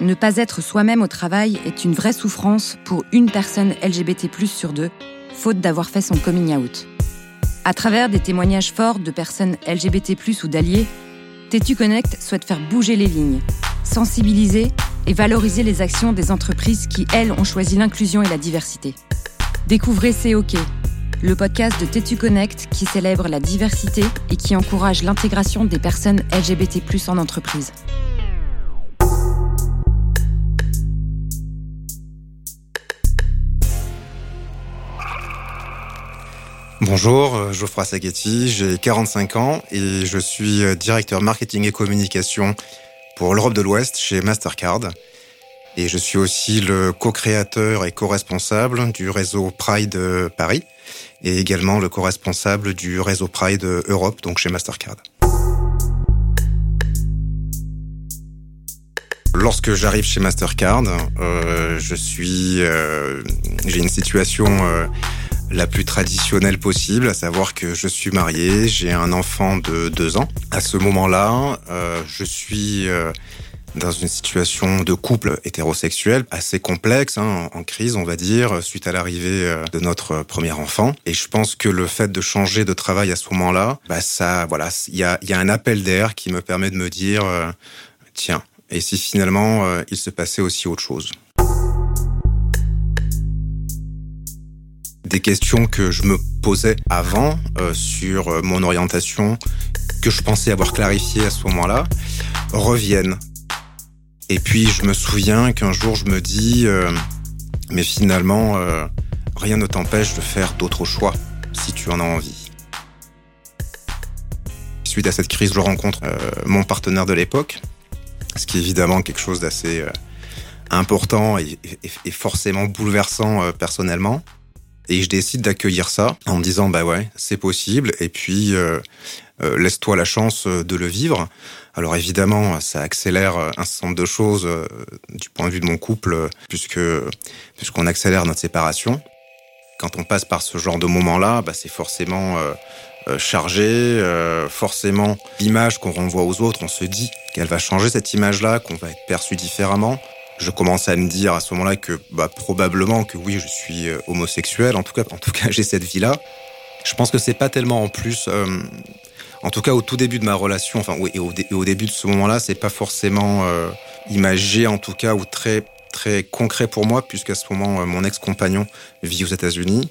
ne pas être soi-même au travail est une vraie souffrance pour une personne LGBT+ sur deux, faute d'avoir fait son coming out. À travers des témoignages forts de personnes LGBT+ ou d'alliés, Tétu Connect souhaite faire bouger les lignes, sensibiliser et valoriser les actions des entreprises qui, elles, ont choisi l'inclusion et la diversité. Découvrez C'est OK, le podcast de Tétu Connect qui célèbre la diversité et qui encourage l'intégration des personnes LGBT+ en entreprise. Bonjour, euh, Geoffroy Saghetti, j'ai 45 ans et je suis euh, directeur marketing et communication pour l'Europe de l'Ouest chez Mastercard. Et je suis aussi le co-créateur et co-responsable du réseau Pride Paris et également le co-responsable du réseau Pride Europe, donc chez Mastercard. Lorsque j'arrive chez Mastercard, euh, je suis, euh, j'ai une situation euh, la plus traditionnelle possible, à savoir que je suis marié, j'ai un enfant de deux ans. À ce moment-là, euh, je suis euh, dans une situation de couple hétérosexuel assez complexe, hein, en crise, on va dire, suite à l'arrivée euh, de notre premier enfant. Et je pense que le fait de changer de travail à ce moment-là, bah ça, voilà, il y a, y a, un appel d'air qui me permet de me dire, tiens, et si finalement il se passait aussi autre chose? Des questions que je me posais avant euh, sur euh, mon orientation, que je pensais avoir clarifié à ce moment-là, reviennent. Et puis je me souviens qu'un jour je me dis, euh, mais finalement, rien ne t'empêche de faire d'autres choix si tu en as envie. Suite à cette crise, je rencontre mon partenaire de l'époque, ce qui est évidemment quelque chose d'assez important et, forcément bouleversant personnellement. Et je décide d'accueillir ça en me disant bah ouais, c'est possible. Et puis euh, euh, laisse-toi la chance de le vivre. Alors évidemment, ça accélère un certain nombre de choses euh, du point de vue de mon couple, puisque puisqu'on accélère notre séparation. Quand on passe par ce genre de moment-là, bah, c'est forcément euh, chargé. Euh, forcément, l'image qu'on renvoie aux autres, on se dit qu'elle va changer cette image-là, qu'on va être perçu différemment je commence à me dire à ce moment-là que bah, probablement que oui, je suis euh, homosexuel. En tout cas, en tout cas, j'ai cette vie-là. Je pense que c'est pas tellement en plus. Euh, en tout cas, au tout début de ma relation, enfin, et au, et au début de ce moment-là, c'est pas forcément euh, imagé, en tout cas, ou très très concret pour moi, puisqu'à ce moment, euh, mon ex-compagnon vit aux États-Unis.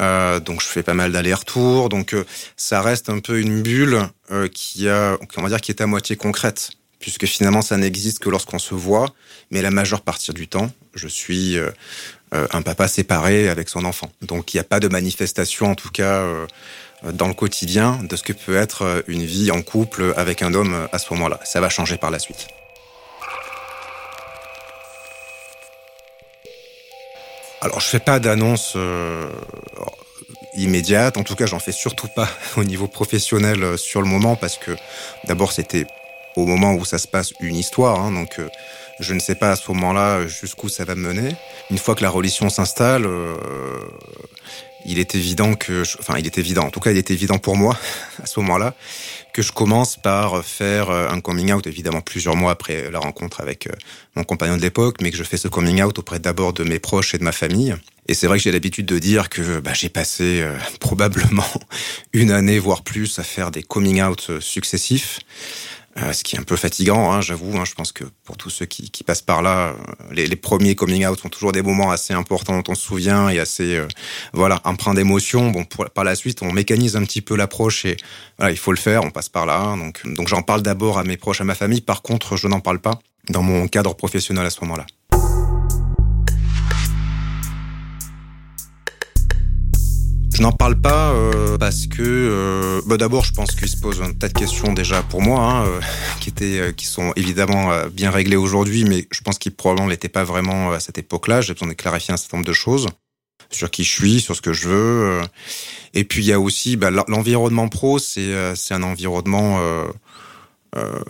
Euh, donc je fais pas mal d'allers-retours, donc euh, ça reste un peu une bulle qui a, on va dire, qui est à moitié concrète puisque finalement ça n'existe que lorsqu'on se voit, mais la majeure partie du temps, je suis euh, un papa séparé avec son enfant. Donc il n'y a pas de manifestation, en tout cas euh, dans le quotidien, de ce que peut être une vie en couple avec un homme à ce moment-là. Ça va changer par la suite. Alors je fais pas d'annonce euh, immédiate, en tout cas j'en fais surtout pas au niveau professionnel sur le moment, parce que d'abord c'était au moment où ça se passe une histoire. Hein, donc, euh, je ne sais pas à ce moment-là jusqu'où ça va mener. Une fois que la religion s'installe, euh, il est évident que, je, enfin, il est évident. En tout cas, il est évident pour moi à ce moment-là que je commence par faire un coming out, évidemment plusieurs mois après la rencontre avec euh, mon compagnon de l'époque, mais que je fais ce coming out auprès d'abord de mes proches et de ma famille. Et c'est vrai que j'ai l'habitude de dire que bah, j'ai passé euh, probablement une année, voire plus, à faire des coming out successifs. Euh, ce qui est un peu fatigant, hein, j'avoue. Hein, je pense que pour tous ceux qui, qui passent par là, euh, les, les, premiers coming out sont toujours des moments assez importants dont on se souvient et assez, euh, voilà, empreint d'émotion. Bon, pour, par la suite, on mécanise un petit peu l'approche et voilà, il faut le faire. On passe par là. Hein, donc, donc j'en parle d'abord à mes proches, à ma famille. Par contre, je n'en parle pas dans mon cadre professionnel à ce moment-là. Je n'en parle pas euh, parce que, euh, bah d'abord, je pense qu'il se pose un tas de questions déjà pour moi, hein, euh, qui étaient, euh, qui sont évidemment euh, bien réglées aujourd'hui, mais je pense qu'ils probablement l'étaient pas vraiment à cette époque-là. J'ai besoin de clarifier un certain nombre de choses sur qui je suis, sur ce que je veux. Et puis il y a aussi bah, l'environnement pro, c'est c'est un environnement,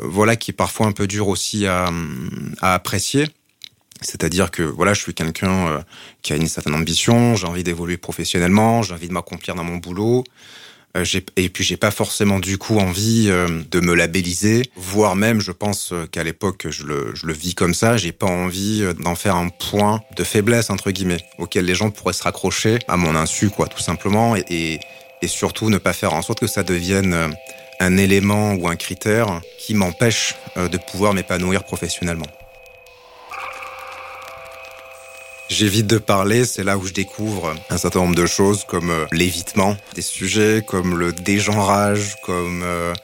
voilà, qui est parfois un peu dur aussi à, à apprécier. C'est-à-dire que voilà, je suis quelqu'un euh, qui a une certaine ambition, j'ai envie d'évoluer professionnellement, j'ai envie de m'accomplir dans mon boulot. Euh, et puis j'ai pas forcément du coup envie euh, de me labelliser, voire même je pense euh, qu'à l'époque je le, je le vis comme ça, j'ai pas envie d'en faire un point de faiblesse entre guillemets auquel les gens pourraient se raccrocher à mon insu quoi tout simplement et, et, et surtout ne pas faire en sorte que ça devienne un élément ou un critère qui m'empêche de pouvoir m'épanouir professionnellement. J'évite de parler, c'est là où je découvre un certain nombre de choses comme euh, l'évitement des sujets, comme le dégenrage, comme euh,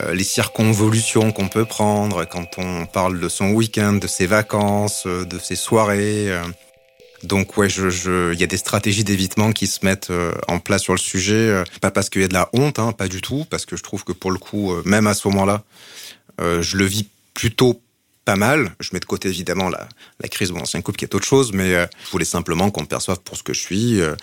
euh, les circonvolutions qu'on peut prendre quand on parle de son week-end, de ses vacances, de ses soirées. Donc ouais, il y a des stratégies d'évitement qui se mettent en place sur le sujet, pas parce qu'il y a de la honte, hein, pas du tout, parce que je trouve que pour le coup, même à ce moment-là, je le vis plutôt pas mal. Je mets de côté évidemment la, la crise de mon ancien couple qui est autre chose, mais euh, je voulais simplement qu'on me perçoive pour ce que je suis. Euh,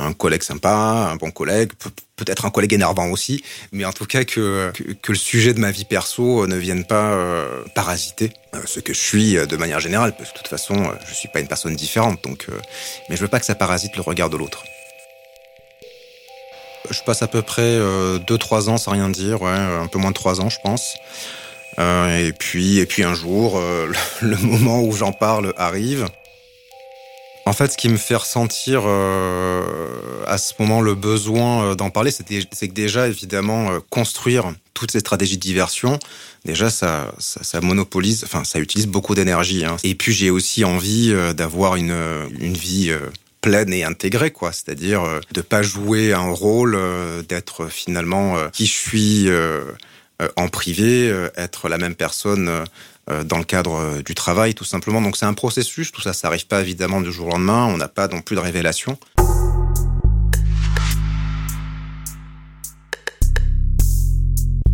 un collègue sympa, un bon collègue, peut-être un collègue énervant aussi, mais en tout cas que, que, le sujet de ma vie perso ne vienne pas euh, parasiter ce que je suis de manière générale, parce que de toute façon, je suis pas une personne différente, donc, mais je veux pas que ça parasite le regard de l'autre. Je passe à peu près 2-3 ans sans rien dire, ouais, un peu moins de 3 ans je pense. Euh, et puis, et puis un jour, euh, le moment où j'en parle arrive. En fait, ce qui me fait ressentir euh, à ce moment le besoin d'en parler, c'est que déjà, évidemment, construire toutes ces stratégies de diversion, déjà, ça, ça, monopolise, enfin, ça utilise beaucoup d'énergie. Hein. Et puis, j'ai aussi envie d'avoir une, une vie pleine et intégrée, quoi. C'est-à-dire de pas jouer un rôle, d'être finalement qui je suis en privé, euh, être la même personne euh, dans le cadre du travail, tout simplement. Donc c'est un processus, tout ça, ça n'arrive pas évidemment du jour au lendemain, on n'a pas non plus de révélation.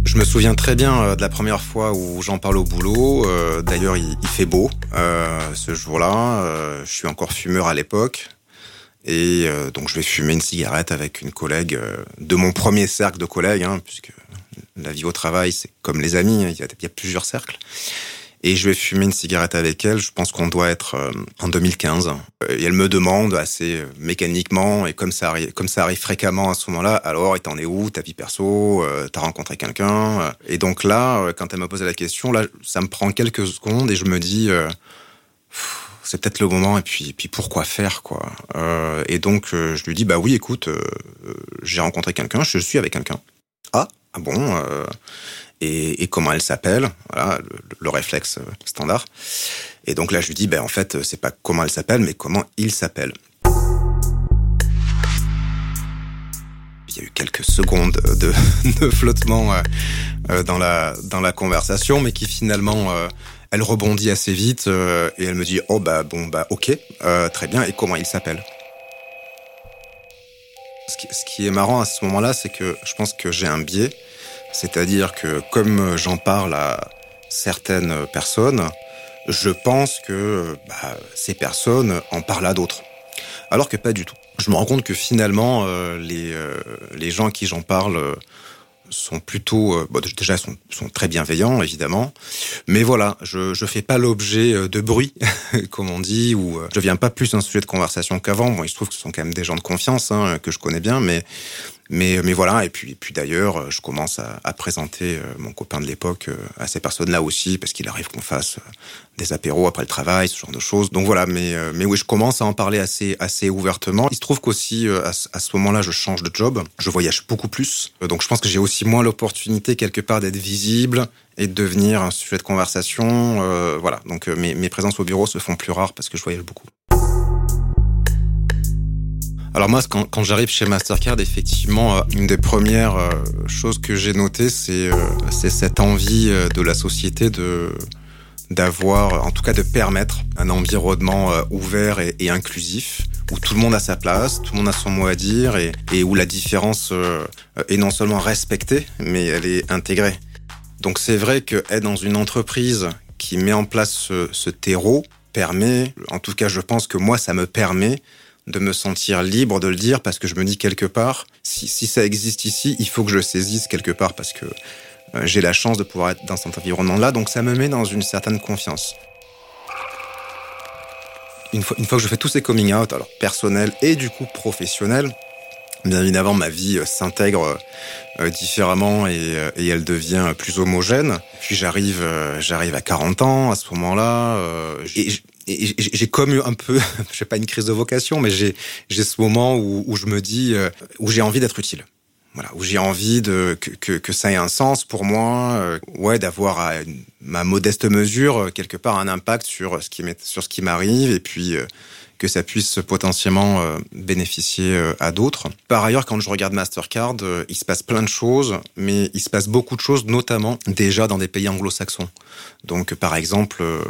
Je me souviens très bien de la première fois où j'en parle au boulot. D'ailleurs, il, fait beau ce jour-là. je suis encore fumeur à l'époque. Et donc, je vais fumer une cigarette avec une collègue de mon premier cercle de collègues, hein, puisque la vie au travail, c'est comme les amis, il y, a, plusieurs cercles. Et je vais fumer une cigarette avec elle. Je pense qu'on doit être euh, en 2015. Et elle me demande assez euh, mécaniquement, et comme ça arrive, comme ça arrive fréquemment à ce moment-là, alors, et t'en es où, ta vie perso, euh, t'as rencontré quelqu'un Et donc là, quand elle m'a posé la question, là, ça me prend quelques secondes et je me dis, c'est peut-être le moment. Et puis, puis pourquoi faire, quoi? Et donc, je lui dis, bah oui, écoute, j'ai rencontré quelqu'un, je suis avec quelqu'un. Ah, ah bon euh, et, comment elle s'appelle? Voilà, le, réflexe euh, standard. Et donc là, je lui dis, ben en fait, c'est pas comment elle s'appelle, mais comment il s'appelle. Il y a eu quelques secondes de, de flottement euh, dans la dans la conversation, mais qui finalement elle rebondit assez vite et elle me dit oh bah bon bah ok très bien et comment il s'appelle? Ce qui, est marrant à ce moment-là, c'est que je pense que j'ai un biais. C'est-à-dire que comme j'en parle à certaines personnes, je pense que bah, ces personnes en parlent à d'autres. Alors que pas du tout. Je me rends compte que finalement, euh, les, euh, les gens à qui j'en parle sont plutôt, euh, déjà sont, sont très bienveillants évidemment, mais voilà, je je fais pas l'objet euh, de bruit, comme on dit, ou euh, je viens pas plus un sujet de conversation qu'avant. Bon, il se trouve que ce sont quand même des gens de confiance hein, que je connais bien, mais mais, mais voilà, et puis, puis d'ailleurs, euh, je commence à, à présenter euh, mon copain de l'époque euh, à ces personnes-là aussi, parce qu'il arrive qu'on fasse des apéros après le travail, ce genre de choses. Donc voilà, mais, mais oui, je commence à en parler assez, assez ouvertement. Il se trouve qu'aussi, à, à ce moment-là, je change de job, je voyage beaucoup plus, donc je pense que j'ai aussi moins l'opportunité quelque part d'être visible et de devenir un sujet de conversation. Euh, voilà, donc mes, mes présences au bureau se font plus rares parce que je voyage beaucoup. Alors moi, quand, quand j'arrive chez Mastercard, effectivement, euh, une des premières euh, choses que j'ai notées, c'est euh, cette envie de la société de d'avoir, en tout cas de permettre un environnement ouvert et, inclusif, où tout le monde a sa place, tout le monde a son mot à dire, et, et où la différence est non seulement respectée, mais elle est intégrée. Donc c'est vrai que être dans une entreprise qui met en place ce, ce terreau permet, en tout cas je pense que moi ça me permet de me sentir libre de le dire parce que je me dis quelque part, si, si ça existe ici, il faut que je le saisisse quelque part parce que euh, j'ai la chance de pouvoir être dans cet environnement-là, donc ça me met dans une certaine confiance. Une fois, une fois que je fais tous ces coming out, alors personnels et du coup professionnels, Bien évidemment, ma vie s'intègre différemment et, elle devient plus homogène. Puis j'arrive, j'arrive à 40 ans à ce moment-là. et j'ai comme eu un peu, je sais pas une crise de vocation, mais j'ai ce moment où, où je me dis, où j'ai envie d'être utile voilà, où j'ai envie de que, que, que, ça ait un sens pour moi, euh, ouais, d'avoir à ma modeste mesure euh, quelque part un impact sur ce qui sur ce qui m'arrive et puis euh, que ça puisse potentiellement bénéficier à d'autres. Par ailleurs, quand je regarde Mastercard, il se passe plein de choses, mais il se passe beaucoup de choses, notamment déjà dans des pays anglo-saxons. Donc, par exemple euh,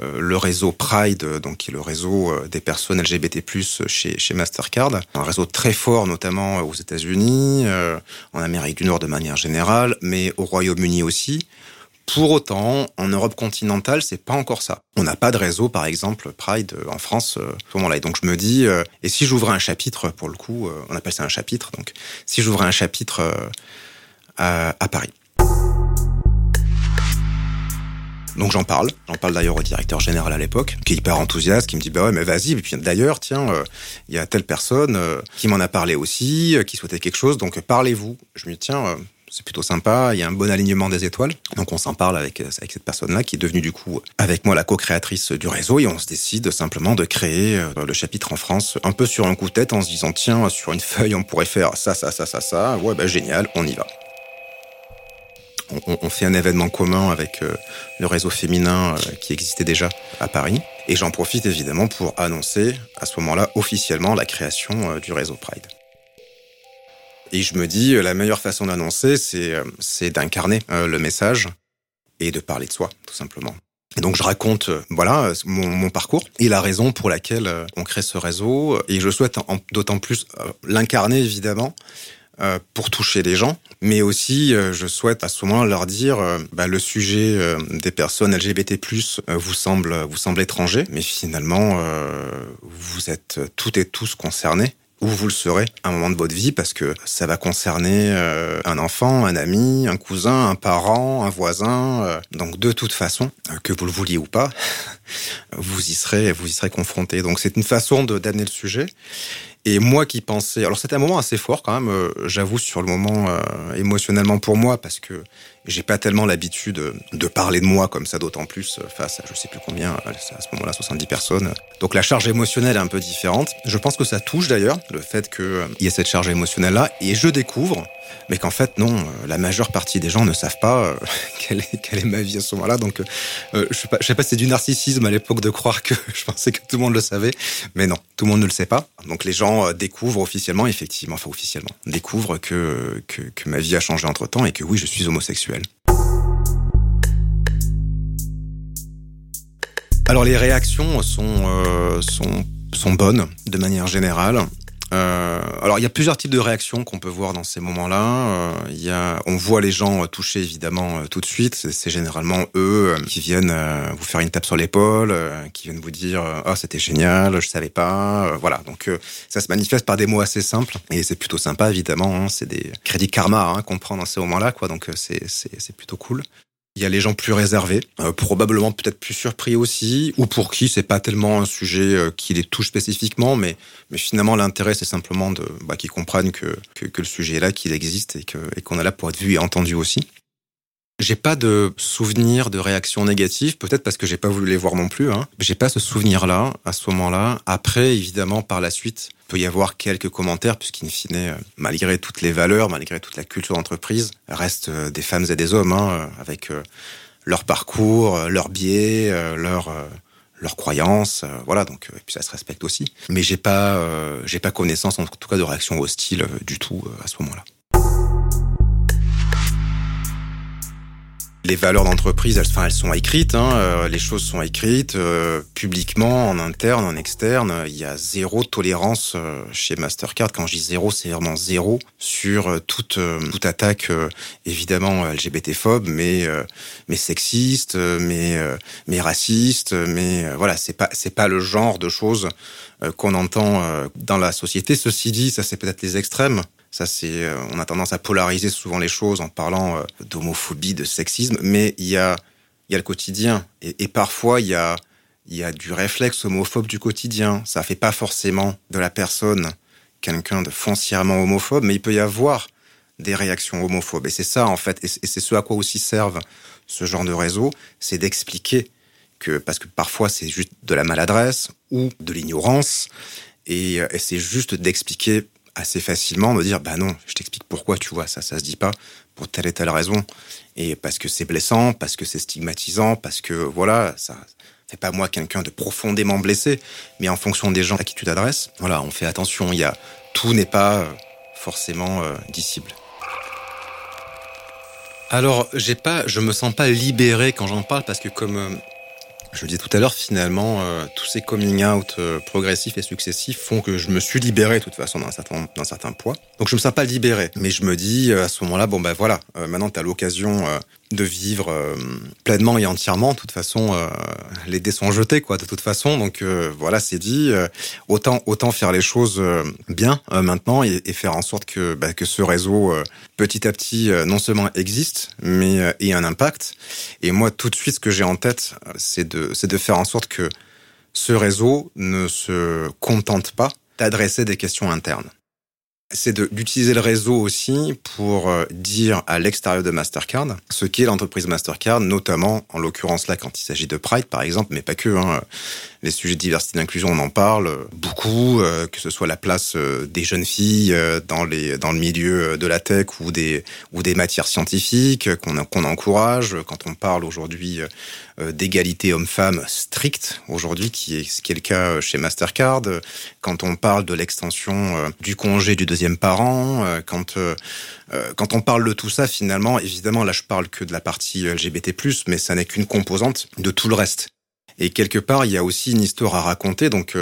le réseau Pride, donc qui est le réseau euh, des personnes LGBT+ chez chez Mastercard, un réseau très fort notamment aux États-Unis, euh, en Amérique du Nord de manière générale, mais au Royaume-Uni aussi. Pour autant, en Europe continentale, c'est pas encore ça. On n'a pas de réseau, par exemple, Pride en France, à ce moment-là. Et donc je me dis, et si j'ouvrais un chapitre, pour le coup, on appelle ça un chapitre, donc si j'ouvrais un chapitre à Paris. Donc j'en parle. J'en parle d'ailleurs au directeur général à l'époque, qui est hyper enthousiaste, qui me dit bah ouais mais vas-y. Et puis d'ailleurs tiens, euh, il y a telle personne euh, qui m'en a parlé aussi, euh, qui souhaitait quelque chose. Donc parlez-vous. Je me dis tiens. c'est plutôt sympa, il y a un bon alignement des étoiles. Donc on s'en parle avec, avec cette personne-là qui est devenue du coup avec moi la co-créatrice du réseau et on se décide simplement de créer le chapitre en France un peu sur un coup de tête en se disant tiens sur une feuille on pourrait faire ça, ça, ça, ça, ça, ouais bah génial, on y va on, fait un événement commun avec euh, le réseau féminin euh, qui existait déjà à Paris. Et j'en profite évidemment pour annoncer à ce moment-là officiellement la création euh, du réseau Pride. Et je me dis, la meilleure façon d'annoncer, c'est d'incarner le message et de parler de soi, tout simplement. Et donc je raconte voilà mon, parcours et la raison pour laquelle on crée ce réseau et je souhaite d'autant plus l'incarner évidemment pour toucher les gens, mais aussi euh, je souhaite à ce moment leur dire euh, bah, le sujet des personnes LGBT+ vous semble vous semble étranger, mais finalement vous êtes toutes et tous concernés ou vous le serez à un moment de votre vie parce que ça va concerner un enfant, un ami, un cousin, un parent, un voisin. donc de toute façon, que vous le vouliez ou pas, vous y serez, vous y serez confronté. Donc c'est une façon d'amener le sujet. Et moi qui pensais, alors c'était un moment assez fort quand même, euh, j'avoue sur le moment euh, émotionnellement pour moi parce que j'ai pas tellement l'habitude de parler de moi comme ça, d'autant plus euh, face à je sais plus combien, à ce moment-là 70 personnes. Donc la charge émotionnelle est un peu différente. Je pense que ça touche d'ailleurs le fait qu'il y ait cette charge émotionnelle là, et je découvre mais qu'en fait non, euh, la majeure partie des gens ne savent pas euh, quelle, est, ma vie à ce moment-là. Donc euh, je sais pas, sais pas si c'est du narcissisme à l'époque de croire que je pensais que tout le monde le savait, mais non, tout le monde ne le sait pas. Donc les gens découvrent officiellement, effectivement, enfin officiellement, découvrent que, ma vie a changé entre temps et que oui, je suis homosexuel. Alors les réactions sont, sont, sont bonnes de manière générale. Euh, alors il y a plusieurs types de réactions qu'on peut voir dans ces moments-là. Euh, on voit les gens touchés évidemment euh, tout de suite. C'est généralement eux qui viennent vous faire une tape sur l'épaule, qui viennent vous dire ah c'était génial, je savais pas. voilà donc ça se manifeste par des mots assez simples et c'est plutôt sympa évidemment. Hein. c'est des crédits karma hein, qu'on prend dans ces moments-là quoi. Donc c'est plutôt cool. Il y a les gens plus réservés, euh, probablement peut-être plus surpris aussi, ou pour qui c'est pas tellement un sujet euh, qui les touche spécifiquement, mais, finalement l'intérêt c'est simplement de bah, qu'ils comprennent que, que, le sujet est là, qu'il existe et qu'on et qu'on est là pour être vu et entendu aussi. J'ai pas de souvenir de réaction négative, peut-être parce que j'ai pas voulu les voir non plus. Hein. J'ai pas ce souvenir-là à ce moment-là. Après, évidemment, par la suite, peut y avoir quelques commentaires, puisqu'in fine, euh, malgré toutes les valeurs, malgré toute la culture d'entreprise, restent euh, des femmes et des hommes, hein, avec euh, leur parcours, leurs biais, leurs leurs croyances, voilà. Donc, et puis ça se respecte aussi. Mais j'ai pas, j'ai pas connaissance, en tout cas, de réaction hostile du tout à ce moment-là. Les valeurs d'entreprise, elles, enfin, elles sont écrites, hein, euh, les choses sont écrites euh, publiquement, en interne, en externe. Il y a zéro tolérance euh, chez Mastercard. Quand je dis zéro, c'est vraiment zéro sur toute attaque, évidemment LGBT-phobe, mais mais sexiste, mais mais raciste, mais voilà, c'est pas c'est pas le genre de choses qu'on entend dans la société. Ceci dit, ça c'est peut-être les extrêmes. Ça, c'est, euh, on a tendance à polariser souvent les choses en parlant euh, d'homophobie, de sexisme, mais il y a, il y a le quotidien. Et, parfois, il y a, il y a du réflexe homophobe du quotidien. Ça fait pas forcément de la personne quelqu'un de foncièrement homophobe, mais il peut y avoir des réactions homophobes. Et c'est ça, en fait, et c'est ce à quoi aussi servent ce genre de réseau, c'est d'expliquer que, parce que parfois c'est juste de la maladresse ou de l'ignorance, et, et c'est juste d'expliquer assez facilement, de dire, bah non, je t'explique pourquoi, tu vois, ça, ça se dit pas, pour telle et telle raison, et parce que c'est blessant, parce que c'est stigmatisant, parce que, voilà, ça fait pas moi quelqu'un de profondément blessé, mais en fonction des gens à qui tu t'adresses, voilà, on fait attention, il y a, tout n'est pas euh, forcément euh, dissible. Alors, j'ai pas, je me sens pas libéré quand j'en parle parce que comme euh, je le disais tout à l'heure, finalement, euh, tous ces coming out euh, progressifs et successifs font que je me suis libéré de toute façon d'un certain, d'un certain poids. Donc je me sens pas libéré, mais je me dis à ce moment-là, bon ben voilà, maintenant tu as l'occasion de vivre euh, pleinement et entièrement. De toute façon, euh, les dés sont jetés, quoi. De toute façon, donc euh, voilà, c'est dit. autant autant faire les choses bien maintenant et, faire en sorte que bah, que ce réseau petit à petit non seulement existe, mais ait un impact. Et moi, tout de suite, ce que j'ai en tête, c'est de c'est de faire en sorte que ce réseau ne se contente pas d'adresser des questions internes c'est d'utiliser le réseau aussi pour euh, dire à l'extérieur de Mastercard ce qu'est l'entreprise Mastercard, notamment en l'occurrence là quand il s'agit de Pride par exemple, mais pas que. Hein, les sujets de diversité d'inclusion, on en parle beaucoup, euh, que ce soit la place euh, des jeunes filles dans les dans le milieu de la tech ou des ou des matières scientifiques qu'on qu'on encourage. Quand on parle aujourd'hui d'égalité homme-femme stricte aujourd'hui, qui est ce qui est le cas chez Mastercard. Quand on parle de l'extension du congé du deuxième parents, euh, quand euh, euh, quand on parle de tout ça, finalement, évidemment, là, je parle que de la partie LGBT+, mais ça n'est qu'une composante de tout le reste. Et quelque part, il y a aussi une histoire à raconter, donc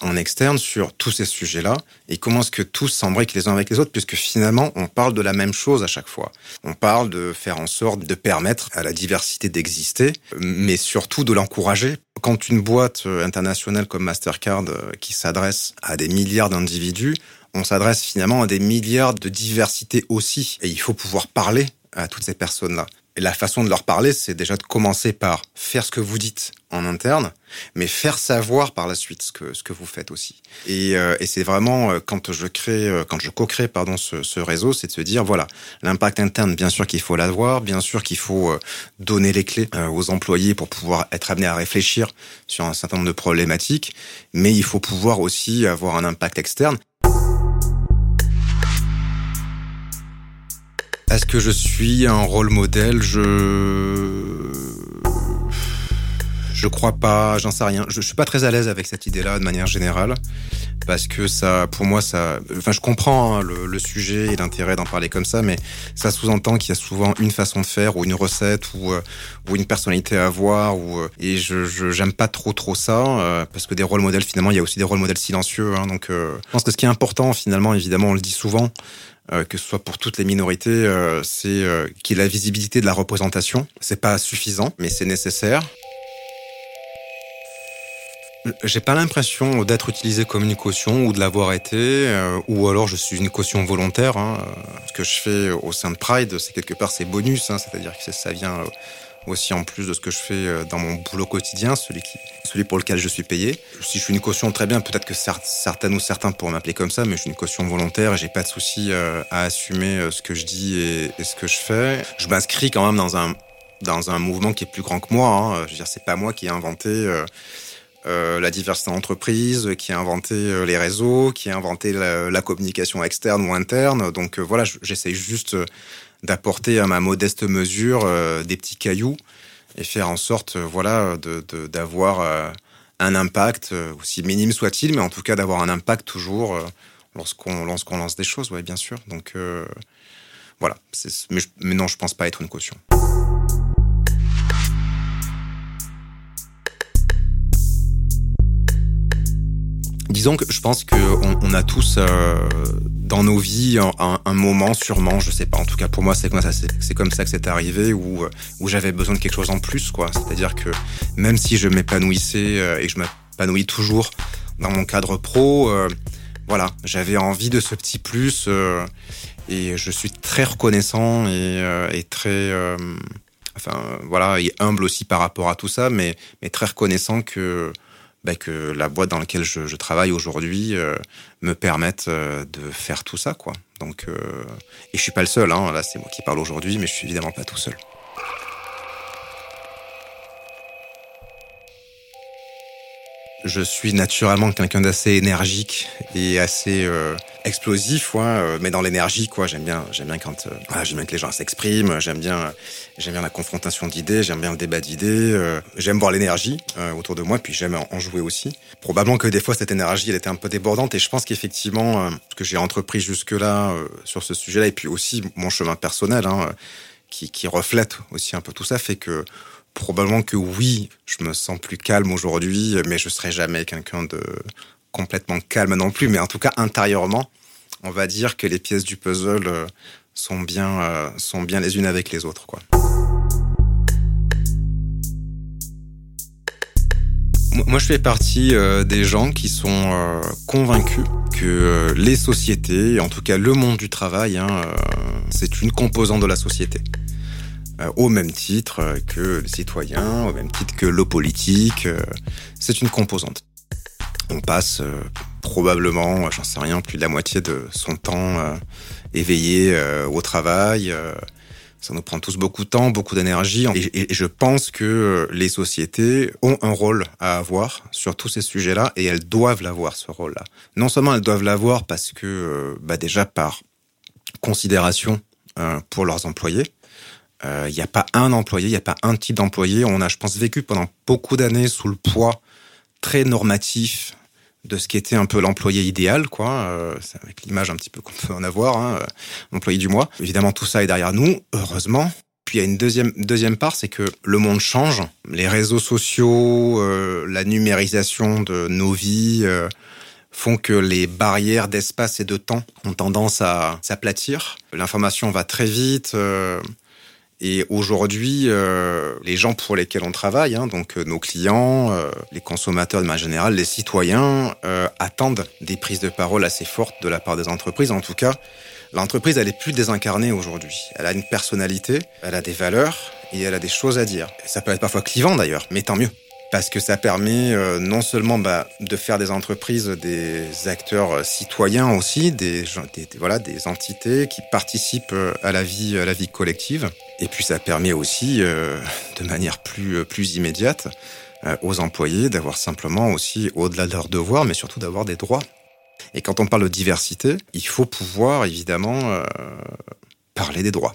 en externe, sur tous ces sujets-là, et comment est-ce que tous s'embriquent les uns avec les autres, puisque finalement, on parle de la même chose à chaque fois. On parle de faire en sorte de permettre à la diversité d'exister, mais surtout de l'encourager. Quand une boîte internationale comme Mastercard, qui s'adresse à des milliards d'individus, on s'adresse finalement à des milliards de diversités aussi. Et il faut pouvoir parler à toutes ces personnes-là. Et la façon de leur parler, c'est déjà de commencer par faire ce que vous dites en interne, mais faire savoir par la suite ce que ce que vous faites aussi. Et, euh, et c'est vraiment euh, quand je crée, euh, quand je co-crée pardon ce, ce réseau, c'est de se dire voilà l'impact interne, bien sûr qu'il faut l'avoir, bien sûr qu'il faut donner les clés aux employés pour pouvoir être amené à réfléchir sur un certain nombre de problématiques, mais il faut pouvoir aussi avoir un impact externe. Est-ce que je suis un rôle modèle? Je je crois pas, j'en sais rien. Je, suis pas très à l'aise avec cette idée-là de manière générale parce que ça, pour moi, ça. Enfin, je comprends hein, le, sujet et l'intérêt d'en parler comme ça, mais ça sous-entend qu'il y a souvent une façon de faire ou une recette ou, euh, ou une personnalité à avoir. Ou, euh, et je j'aime pas trop trop ça euh, parce que des rôles modèles, finalement, il y a aussi des rôles modèles silencieux. Hein, donc, je pense que ce qui est important, finalement, évidemment, on le dit souvent, euh, que ce soit pour toutes les minorités, euh, c'est euh, qu'il y ait la visibilité de la représentation. C'est pas suffisant, mais c'est nécessaire. J'ai pas l'impression d'être utilisé comme une caution ou de l'avoir été, ou alors je suis une caution volontaire. Hein. Ce que je fais au sein de Pride, c'est quelque part c'est bonus, hein, c'est-à-dire que ça vient aussi en plus de ce que je fais euh, dans mon boulot quotidien, celui, qui, celui pour lequel je suis payé. Si je suis une caution, très bien, peut-être que certaines ou certains pourront m'appeler comme ça, mais je suis une caution volontaire et j'ai pas de souci euh, à assumer euh, ce que je dis et, ce que je fais. Je m'inscris quand même dans un, dans un mouvement qui est plus grand que moi. Hein. Je veux dire, c'est pas moi qui ai inventé la diversité d'entreprise, qui a inventé les réseaux, qui a inventé la communication externe ou interne. Donc voilà, j'essaie juste d'apporter à ma modeste mesure euh, des petits cailloux et faire en sorte, euh, voilà, d'avoir euh, un impact aussi minime soit-il, mais en tout cas d'avoir un impact toujours lorsqu'on lorsqu'on lance des choses, ouais, bien sûr. Donc voilà, mais, mais non, je pense pas être une caution. Disons que je pense qu'on on a tous euh, dans nos vies un, moment, sûrement, je sais pas. En tout cas, pour moi, c'est comme ça, comme ça que c'est arrivé, où où j'avais besoin de quelque chose en plus, quoi. C'est-à-dire que même si je m'épanouissais euh, et je m'épanouis toujours dans mon cadre pro, euh, voilà, j'avais envie de ce petit plus et je suis très reconnaissant et, et très enfin voilà, et humble aussi par rapport à tout ça, mais mais très reconnaissant que bah, que la boîte dans laquelle je, travaille aujourd'hui me permette de faire tout ça, quoi. Donc, et je suis pas le seul. Hein, là, c'est moi qui parle aujourd'hui, mais je suis évidemment pas tout seul. Je suis naturellement quelqu'un d'assez énergique et assez euh, explosif, ouais, euh, mais dans l'énergie, quoi. J'aime bien, j'aime bien quand, euh, j'aime bien que les gens s'expriment. J'aime bien, j'aime bien la confrontation d'idées. J'aime bien le débat d'idées. j'aime voir l'énergie autour de moi, puis j'aime en jouer aussi. Probablement que des fois cette énergie, elle était un peu débordante, et je pense qu'effectivement, ce que j'ai entrepris jusque là sur ce sujet-là, et puis aussi mon chemin personnel, hein, qui, qui reflète aussi un peu tout ça, fait que probablement que oui, je me sens plus calme aujourd'hui, mais je serai jamais quelqu'un de complètement calme non plus. Mais en tout cas, intérieurement, on va dire que les pièces du puzzle euh, sont bien, euh, sont bien les unes avec les autres, quoi. Moi, je fais partie euh, des gens qui sont convaincus que les sociétés, en tout cas le monde du travail, hein, c'est une composante de la société. Euh, au même titre euh, que les citoyens, au même titre que l'eau politique. Euh, c'est une composante. On passe probablement, j'en sais rien, plus de la moitié de son temps éveillé au travail. Ça nous prend tous beaucoup de temps, beaucoup d'énergie. Et, je pense que les sociétés ont un rôle à avoir sur tous ces sujets-là et elles doivent l'avoir, ce rôle-là. Non seulement elles doivent l'avoir parce que, bah déjà par considération pour leurs employés, il euh, n'y a pas un employé, il n'y a pas un type d'employé. On a, je pense, vécu pendant beaucoup d'années sous le poids très normatif de ce qui était un peu l'employé idéal, quoi. Euh, c'est avec l'image un petit peu qu'on peut en avoir, hein, euh, l'employé du mois. Évidemment, tout ça est derrière nous, heureusement. Puis il y a une deuxième deuxième part, c'est que le monde change. Les réseaux sociaux, la numérisation de nos vies font que les barrières d'espace et de temps ont tendance à s'aplatir. L'information va très vite. Et aujourd'hui, euh, les gens pour lesquels on travaille, hein, donc euh, nos clients, euh, les consommateurs de manière générale, les citoyens, attendent des prises de parole assez fortes de la part des entreprises. En tout cas, l'entreprise, elle est plus désincarnée aujourd'hui. Elle a une personnalité, elle a des valeurs et elle a des choses à dire. Ça peut être parfois clivant d'ailleurs, mais tant mieux parce que ça permet euh, non seulement bah, de faire des entreprises des acteurs euh, citoyens aussi, des, voilà des entités qui participent euh, à la vie à la vie collective, et puis ça permet aussi de manière plus plus immédiate aux employés d'avoir simplement aussi au-delà de leurs devoirs, mais surtout d'avoir des droits. Et quand on parle de diversité, il faut pouvoir évidemment parler des droits.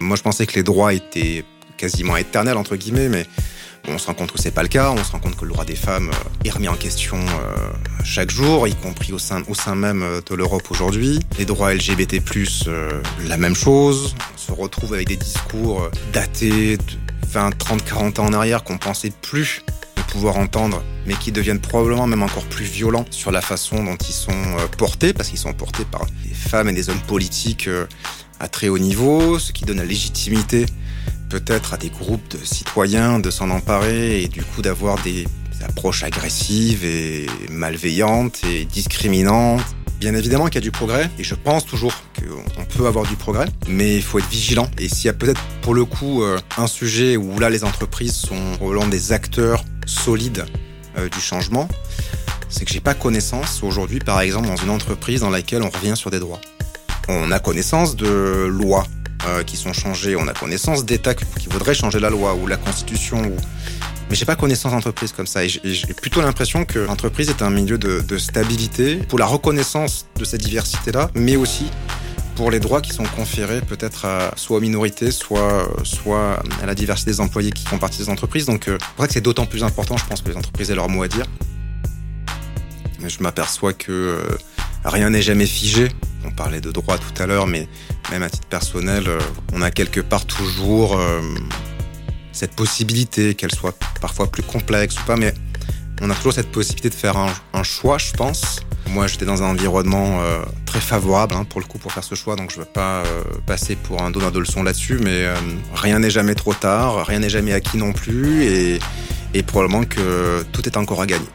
Moi, je pensais que les droits étaient quasiment éternel entre guillemets, mais on se rend compte que c'est pas le cas. On se rend compte que le droit des femmes euh, est remis en question euh, chaque jour, y compris au sein, même euh, de l'Europe aujourd'hui. Les droits LGBT+, la même chose. On se retrouve avec des discours datés de 20, 30, 40 ans en arrière qu'on pensait plus pouvoir entendre, mais qui deviennent probablement même encore plus violents sur la façon dont ils sont portés, parce qu'ils sont portés par des femmes et des hommes politiques à très haut niveau, ce qui donne la légitimité peut-être à des groupes de citoyens de s'en emparer et du coup d'avoir des approches agressives et malveillantes et discriminantes. Bien évidemment qu'il y a du progrès, et je pense toujours qu'on peut avoir du progrès, mais il faut être vigilant. Et s'il y a peut-être pour le coup euh, un sujet où là les entreprises sont vraiment des acteurs solides euh, du changement, c'est que j'ai pas connaissance aujourd'hui, par exemple, dans une entreprise dans laquelle on revient sur des droits. On a connaissance de lois euh, qui sont changés. On a connaissance d'États qui voudraient changer la loi ou la Constitution. Ou... Mais j'ai pas connaissance d'entreprise comme ça. J'ai plutôt l'impression que l'entreprise est un milieu de, stabilité pour la reconnaissance de cette diversité-là, mais aussi pour les droits qui sont conférés peut-être soit aux minorités, soit, à la diversité des employés qui font partie des entreprises. Donc, euh, que c'est d'autant plus important, je pense que les entreprises aient leur mot à dire. Je m'aperçois que euh, rien n'est jamais figé. On parlait de droit tout à l'heure, mais même à titre personnel, euh, on a quelque part toujours euh, cette possibilité, qu'elle soit parfois plus complexe ou pas, mais on a toujours cette possibilité de faire un, choix, je pense. Moi, j'étais dans un environnement euh, très favorable hein, pour le coup pour faire ce choix, donc je ne veux pas passer pour un donneur de leçons là-dessus, mais rien n'est jamais trop tard, rien n'est jamais acquis non plus, et probablement que tout est encore à gagner.